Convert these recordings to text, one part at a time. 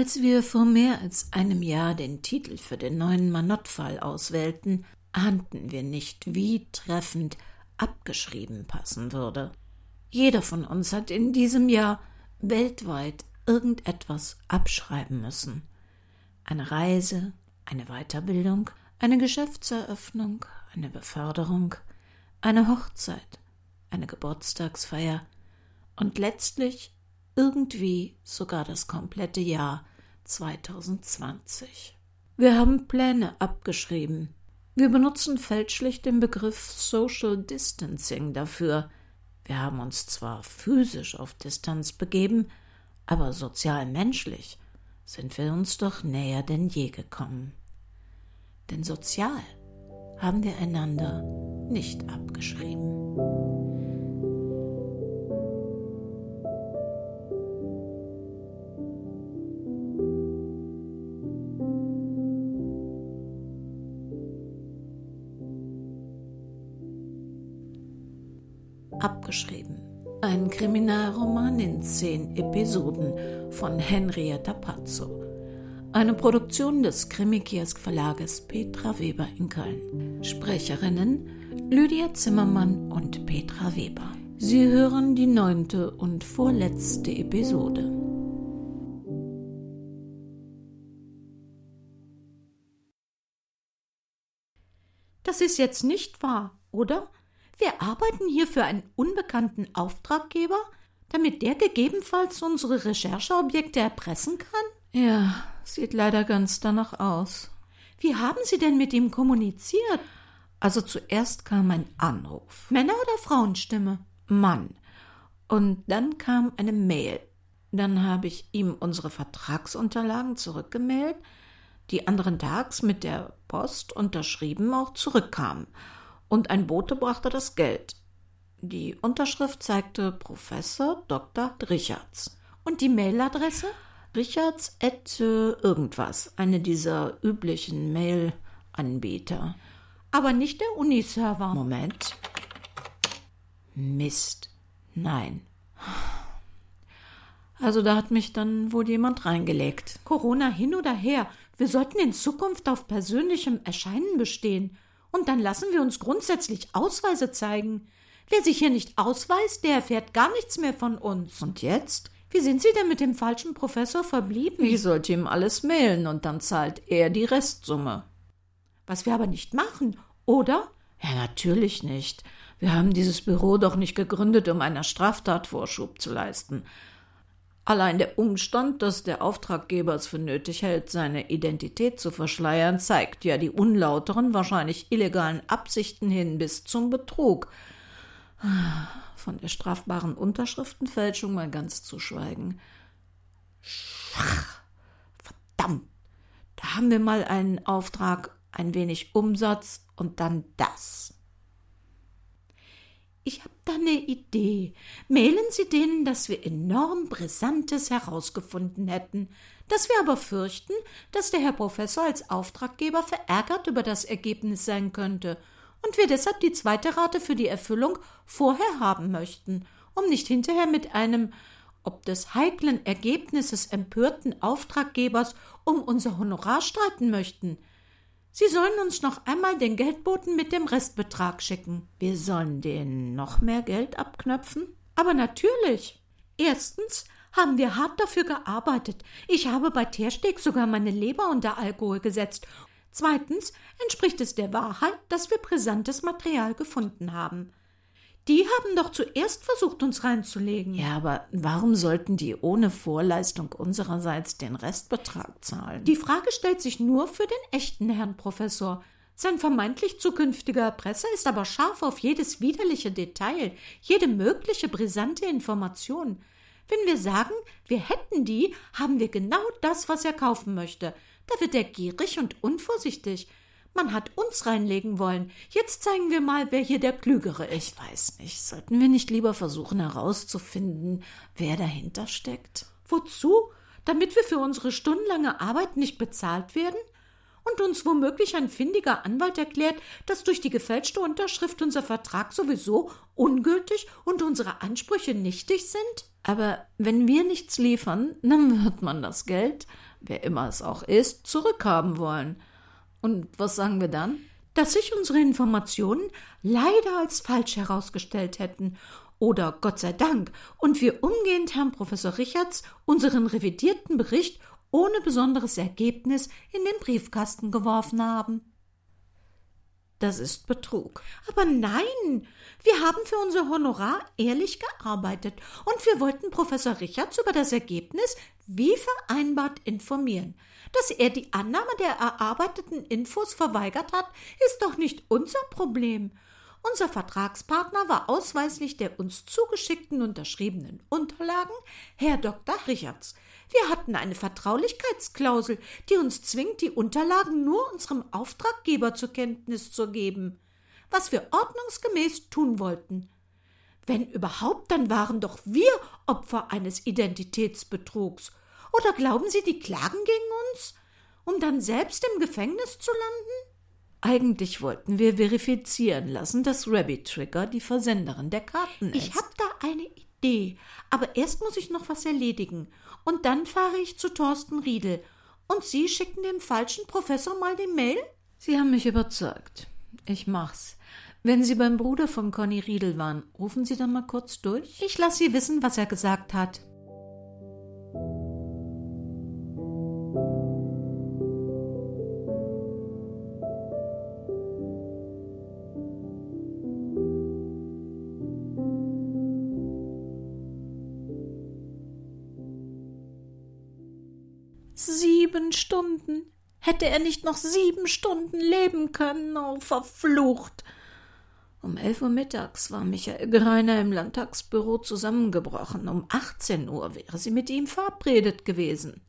Als wir vor mehr als einem Jahr den Titel für den neuen Manott-Fall auswählten, ahnten wir nicht, wie treffend abgeschrieben passen würde. Jeder von uns hat in diesem Jahr weltweit irgendetwas abschreiben müssen. Eine Reise, eine Weiterbildung, eine Geschäftseröffnung, eine Beförderung, eine Hochzeit, eine Geburtstagsfeier und letztlich irgendwie sogar das komplette Jahr 2020. Wir haben Pläne abgeschrieben. Wir benutzen fälschlich den Begriff Social Distancing dafür. Wir haben uns zwar physisch auf Distanz begeben, aber sozial menschlich sind wir uns doch näher denn je gekommen. Denn sozial haben wir einander nicht abgeschrieben. Abgeschrieben. Ein Kriminalroman in zehn Episoden von Henrietta Pazzo. Eine Produktion des Krimikiosk Verlages Petra Weber in Köln. Sprecherinnen Lydia Zimmermann und Petra Weber. Sie hören die neunte und vorletzte Episode. Das ist jetzt nicht wahr, oder? Wir arbeiten hier für einen unbekannten Auftraggeber, damit der gegebenenfalls unsere Rechercheobjekte erpressen kann? Ja, sieht leider ganz danach aus. Wie haben Sie denn mit ihm kommuniziert? Also zuerst kam ein Anruf. Männer- oder Frauenstimme? Mann. Und dann kam eine Mail. Dann habe ich ihm unsere Vertragsunterlagen zurückgemailt, die anderen Tags mit der Post unterschrieben auch zurückkamen und ein Bote brachte das Geld. Die Unterschrift zeigte Professor Dr. Richards. Und die Mailadresse? Richards at äh, irgendwas, eine dieser üblichen Mail-Anbieter. Aber nicht der Uniserver. Moment. Mist. Nein. Also da hat mich dann wohl jemand reingelegt. Corona hin oder her. Wir sollten in Zukunft auf persönlichem Erscheinen bestehen. Und dann lassen wir uns grundsätzlich Ausweise zeigen. Wer sich hier nicht ausweist, der erfährt gar nichts mehr von uns. Und jetzt? Wie sind Sie denn mit dem falschen Professor verblieben? Ich sollte ihm alles mailen und dann zahlt er die Restsumme. Was wir aber nicht machen, oder? Ja, natürlich nicht. Wir haben dieses Büro doch nicht gegründet, um einer Straftat Vorschub zu leisten. Allein der Umstand, dass der Auftraggeber es für nötig hält, seine Identität zu verschleiern, zeigt ja die unlauteren, wahrscheinlich illegalen Absichten hin bis zum Betrug. Von der strafbaren Unterschriftenfälschung mal ganz zu schweigen. Schwach. Verdammt. Da haben wir mal einen Auftrag, ein wenig Umsatz und dann das. Ich habe eine Idee. Mailen Sie denen, dass wir enorm Brisantes herausgefunden hätten, dass wir aber fürchten, dass der Herr Professor als Auftraggeber verärgert über das Ergebnis sein könnte und wir deshalb die zweite Rate für die Erfüllung vorher haben möchten, um nicht hinterher mit einem ob des heiklen Ergebnisses empörten Auftraggebers um unser Honorar streiten möchten. Sie sollen uns noch einmal den Geldboten mit dem Restbetrag schicken. Wir sollen denen noch mehr Geld abknöpfen? Aber natürlich. Erstens haben wir hart dafür gearbeitet. Ich habe bei Teersteg sogar meine Leber unter Alkohol gesetzt. Zweitens entspricht es der Wahrheit, dass wir brisantes Material gefunden haben. Die haben doch zuerst versucht, uns reinzulegen. Ja, aber warum sollten die ohne Vorleistung unsererseits den Restbetrag zahlen? Die Frage stellt sich nur für den echten Herrn Professor. Sein vermeintlich zukünftiger Erpresser ist aber scharf auf jedes widerliche Detail, jede mögliche brisante Information. Wenn wir sagen, wir hätten die, haben wir genau das, was er kaufen möchte. Da wird er gierig und unvorsichtig. Man hat uns reinlegen wollen. Jetzt zeigen wir mal, wer hier der Klügere ist. Ich weiß nicht. Sollten wir nicht lieber versuchen herauszufinden, wer dahinter steckt? Wozu? Damit wir für unsere stundenlange Arbeit nicht bezahlt werden? Und uns womöglich ein findiger Anwalt erklärt, dass durch die gefälschte Unterschrift unser Vertrag sowieso ungültig und unsere Ansprüche nichtig sind? Aber wenn wir nichts liefern, dann wird man das Geld wer immer es auch ist, zurückhaben wollen. Und was sagen wir dann? Dass sich unsere Informationen leider als falsch herausgestellt hätten oder Gott sei Dank und wir umgehend Herrn Professor Richards unseren revidierten Bericht ohne besonderes Ergebnis in den Briefkasten geworfen haben. Das ist Betrug. Aber nein, wir haben für unser Honorar ehrlich gearbeitet und wir wollten Professor Richards über das Ergebnis wie vereinbart informieren. Dass er die Annahme der erarbeiteten Infos verweigert hat, ist doch nicht unser Problem. Unser Vertragspartner war ausweislich der uns zugeschickten unterschriebenen Unterlagen Herr Dr. Richards. Wir hatten eine Vertraulichkeitsklausel, die uns zwingt, die Unterlagen nur unserem Auftraggeber zur Kenntnis zu geben, was wir ordnungsgemäß tun wollten. Wenn überhaupt, dann waren doch wir Opfer eines Identitätsbetrugs. Oder glauben Sie, die klagen gegen uns, um dann selbst im Gefängnis zu landen? Eigentlich wollten wir verifizieren lassen, dass Rabbit Trigger die Versenderin der Karten ist. Ich hab da eine Idee, aber erst muss ich noch was erledigen und dann fahre ich zu Thorsten Riedel. Und Sie schicken dem falschen Professor mal die Mail? Sie haben mich überzeugt. Ich mach's. Wenn Sie beim Bruder von Conny Riedel waren, rufen Sie dann mal kurz durch? Ich lasse Sie wissen, was er gesagt hat. Stunden. Hätte er nicht noch sieben Stunden leben können? Oh, verflucht! Um elf Uhr mittags war Michael Greiner im Landtagsbüro zusammengebrochen. Um achtzehn Uhr wäre sie mit ihm verabredet gewesen.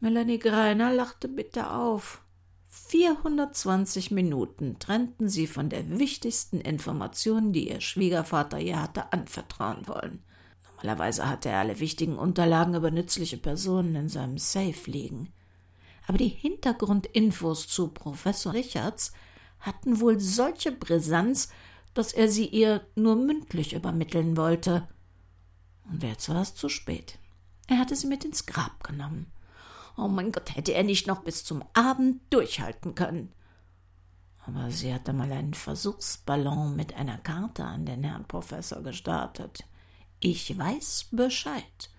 Melanie Greiner lachte bitter auf. 420 Minuten trennten sie von der wichtigsten Information, die ihr Schwiegervater ihr hatte anvertrauen wollen. Normalerweise hatte er alle wichtigen Unterlagen über nützliche Personen in seinem Safe liegen. Aber die Hintergrundinfos zu Professor Richards hatten wohl solche Brisanz, dass er sie ihr nur mündlich übermitteln wollte. Und jetzt war es zu spät. Er hatte sie mit ins Grab genommen. Oh mein Gott, hätte er nicht noch bis zum Abend durchhalten können. Aber sie hatte mal einen Versuchsballon mit einer Karte an den Herrn Professor gestartet. Ich weiß Bescheid.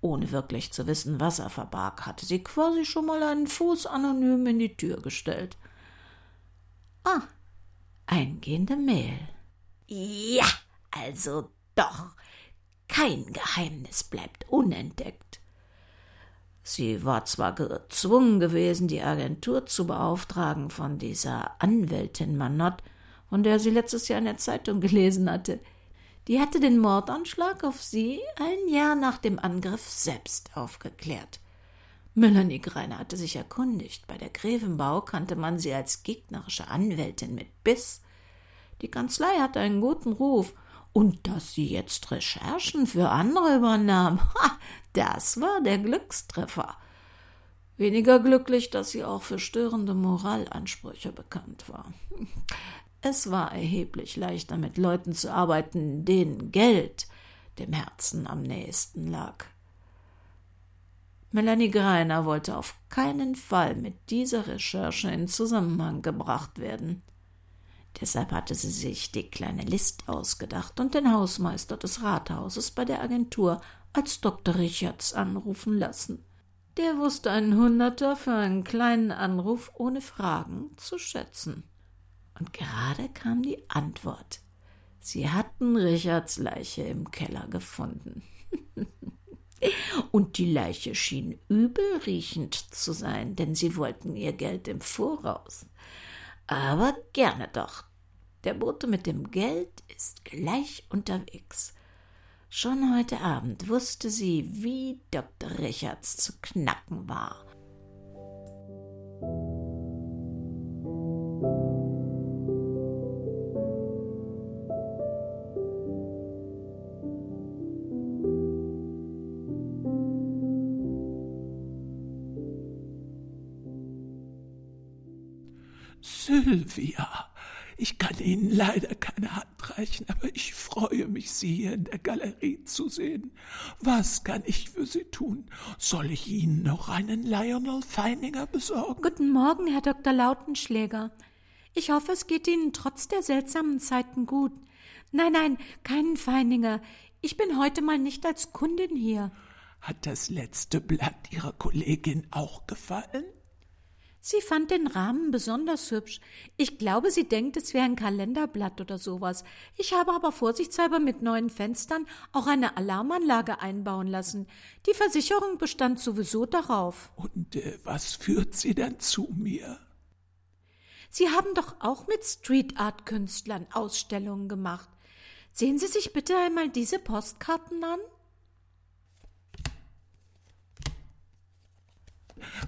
Ohne wirklich zu wissen, was er verbarg, hatte sie quasi schon mal einen Fuß anonym in die Tür gestellt. Ah, eingehende Mail. Ja, also doch. Kein Geheimnis bleibt unentdeckt. Sie war zwar gezwungen gewesen, die Agentur zu beauftragen von dieser Anwältin Manott, von der sie letztes Jahr in der Zeitung gelesen hatte, die hatte den Mordanschlag auf sie ein Jahr nach dem Angriff selbst aufgeklärt. Melanie Greiner hatte sich erkundigt. Bei der Grevenbau kannte man sie als gegnerische Anwältin mit Biss. Die Kanzlei hatte einen guten Ruf. Und dass sie jetzt Recherchen für andere übernahm, ha, das war der Glückstreffer. Weniger glücklich, dass sie auch für störende Moralansprüche bekannt war. Es war erheblich leichter, mit Leuten zu arbeiten, denen Geld dem Herzen am nächsten lag. Melanie Greiner wollte auf keinen Fall mit dieser Recherche in Zusammenhang gebracht werden. Deshalb hatte sie sich die kleine List ausgedacht und den Hausmeister des Rathauses bei der Agentur als Dr. Richards anrufen lassen. Der wusste einen Hunderter für einen kleinen Anruf ohne Fragen zu schätzen. Und gerade kam die Antwort. Sie hatten Richards Leiche im Keller gefunden. Und die Leiche schien übelriechend zu sein, denn sie wollten ihr Geld im Voraus. Aber gerne doch. Der Bote mit dem Geld ist gleich unterwegs. Schon heute Abend wusste sie, wie Dr. Richards zu knacken war. Sylvia, Ich kann Ihnen leider keine Hand reichen, aber ich freue mich, Sie hier in der Galerie zu sehen. Was kann ich für Sie tun? Soll ich Ihnen noch einen Lionel Feininger besorgen? Guten Morgen, Herr Dr. Lautenschläger. Ich hoffe, es geht Ihnen trotz der seltsamen Zeiten gut. Nein, nein, keinen Feininger. Ich bin heute mal nicht als Kundin hier. Hat das letzte Blatt Ihrer Kollegin auch gefallen? Sie fand den Rahmen besonders hübsch. Ich glaube, sie denkt, es wäre ein Kalenderblatt oder sowas. Ich habe aber vorsichtshalber mit neuen Fenstern auch eine Alarmanlage einbauen lassen. Die Versicherung bestand sowieso darauf. Und äh, was führt sie dann zu mir? Sie haben doch auch mit Street Art Künstlern Ausstellungen gemacht. Sehen Sie sich bitte einmal diese Postkarten an.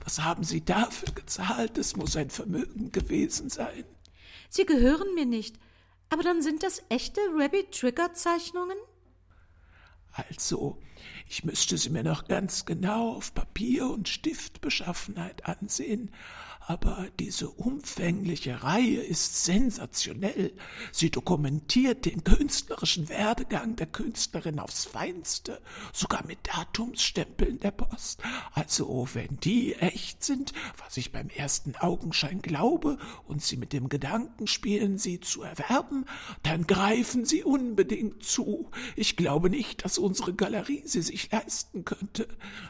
Was haben Sie dafür gezahlt? Es muss ein Vermögen gewesen sein. Sie gehören mir nicht. Aber dann sind das echte Rabbit Trigger Zeichnungen? Also, ich müsste sie mir noch ganz genau auf Papier und Stiftbeschaffenheit ansehen, aber diese umfängliche Reihe ist sensationell. Sie dokumentiert den künstlerischen Werdegang der Künstlerin aufs Feinste, sogar mit Datumsstempeln der Post. Also, wenn die echt sind, was ich beim ersten Augenschein glaube, und Sie mit dem Gedanken spielen, sie zu erwerben, dann greifen Sie unbedingt zu. Ich glaube nicht, dass unsere Galerie sie sich leisten könnte.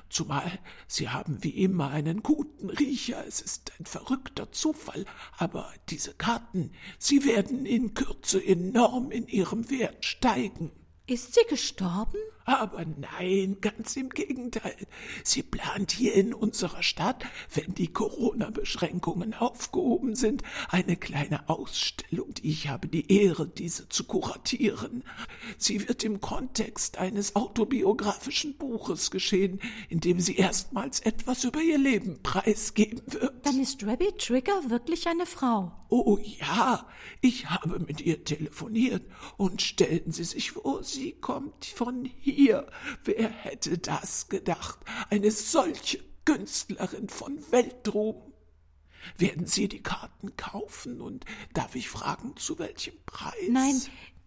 Zumal Sie haben wie immer einen guten Riecher. Es ist ein verrückter Zufall, aber diese Karten, sie werden in Kürze enorm in ihrem Wert steigen. Ist sie gestorben? Aber nein, ganz im Gegenteil. Sie plant hier in unserer Stadt, wenn die Corona-Beschränkungen aufgehoben sind, eine kleine Ausstellung, die ich habe die Ehre, diese zu kuratieren. Sie wird im Kontext eines autobiografischen Buches geschehen, in dem sie erstmals etwas über ihr Leben preisgeben wird. Dann ist Rabbi Trigger wirklich eine Frau. Oh ja, ich habe mit ihr telefoniert und stellen Sie sich vor, sie kommt von hier. Wer hätte das gedacht? Eine solche Künstlerin von Weltruhm. Werden Sie die Karten kaufen und darf ich fragen, zu welchem Preis? Nein,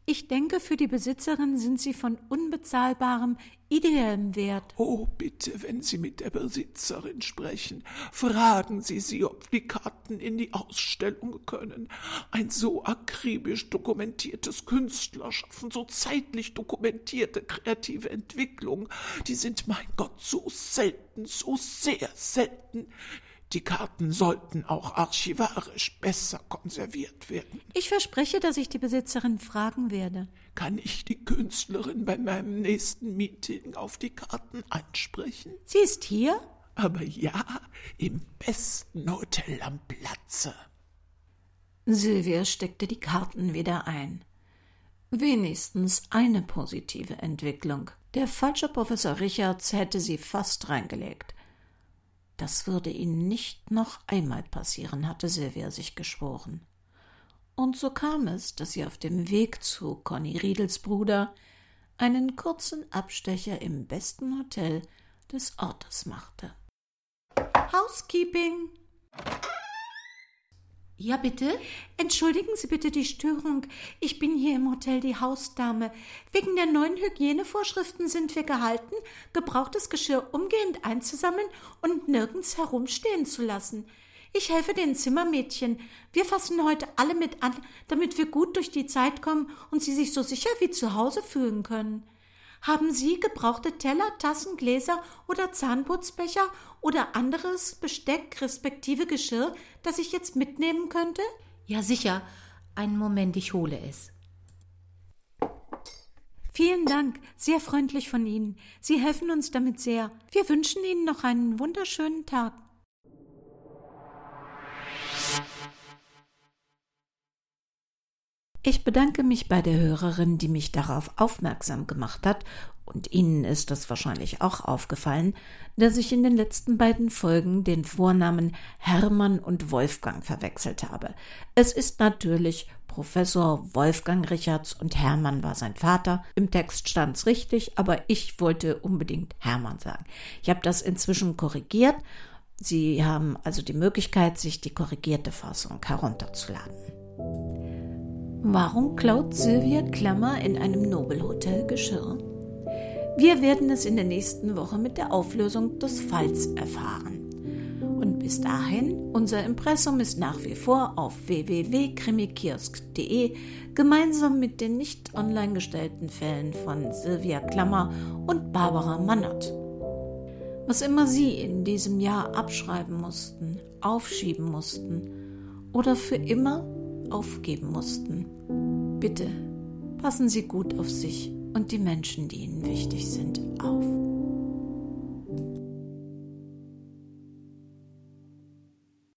ich denke, für die Besitzerin sind sie von unbezahlbarem, ideellem Wert. Oh, bitte, wenn Sie mit der Besitzerin sprechen, fragen Sie sie, ob die Karten in die Ausstellung können. Ein so akribisch dokumentiertes Künstlerschaffen, so zeitlich dokumentierte kreative Entwicklung, die sind, mein Gott, so selten, so sehr selten. Die Karten sollten auch archivarisch besser konserviert werden. Ich verspreche, dass ich die Besitzerin fragen werde. Kann ich die Künstlerin bei meinem nächsten Meeting auf die Karten ansprechen? Sie ist hier? Aber ja, im besten Hotel am Platze. Silvia steckte die Karten wieder ein. Wenigstens eine positive Entwicklung. Der falsche Professor Richards hätte sie fast reingelegt. Das würde ihnen nicht noch einmal passieren, hatte Silvia sich geschworen. Und so kam es, dass sie auf dem Weg zu Conny Riedels Bruder einen kurzen Abstecher im besten Hotel des Ortes machte. Housekeeping. Ja, bitte? Entschuldigen Sie bitte die Störung. Ich bin hier im Hotel die Hausdame. Wegen der neuen Hygienevorschriften sind wir gehalten, gebrauchtes Geschirr umgehend einzusammeln und nirgends herumstehen zu lassen. Ich helfe den Zimmermädchen. Wir fassen heute alle mit an, damit wir gut durch die Zeit kommen und Sie sich so sicher wie zu Hause fühlen können. Haben Sie gebrauchte Teller, Tassen, Gläser oder Zahnputzbecher oder anderes Besteck respektive Geschirr, das ich jetzt mitnehmen könnte? Ja, sicher. Einen Moment, ich hole es. Vielen Dank, sehr freundlich von Ihnen. Sie helfen uns damit sehr. Wir wünschen Ihnen noch einen wunderschönen Tag. Ich bedanke mich bei der Hörerin, die mich darauf aufmerksam gemacht hat, und Ihnen ist es wahrscheinlich auch aufgefallen, dass ich in den letzten beiden Folgen den Vornamen Hermann und Wolfgang verwechselt habe. Es ist natürlich Professor Wolfgang Richards und Hermann war sein Vater. Im Text stand's richtig, aber ich wollte unbedingt Hermann sagen. Ich habe das inzwischen korrigiert. Sie haben also die Möglichkeit, sich die korrigierte Fassung herunterzuladen. Warum klaut Sylvia Klammer in einem Nobelhotel Geschirr? Wir werden es in der nächsten Woche mit der Auflösung des Falls erfahren. Und bis dahin, unser Impressum ist nach wie vor auf www.krimikiosk.de gemeinsam mit den nicht online gestellten Fällen von Sylvia Klammer und Barbara Mannert. Was immer Sie in diesem Jahr abschreiben mussten, aufschieben mussten oder für immer aufgeben mussten, bitte passen Sie gut auf sich und die Menschen, die Ihnen wichtig sind, auf.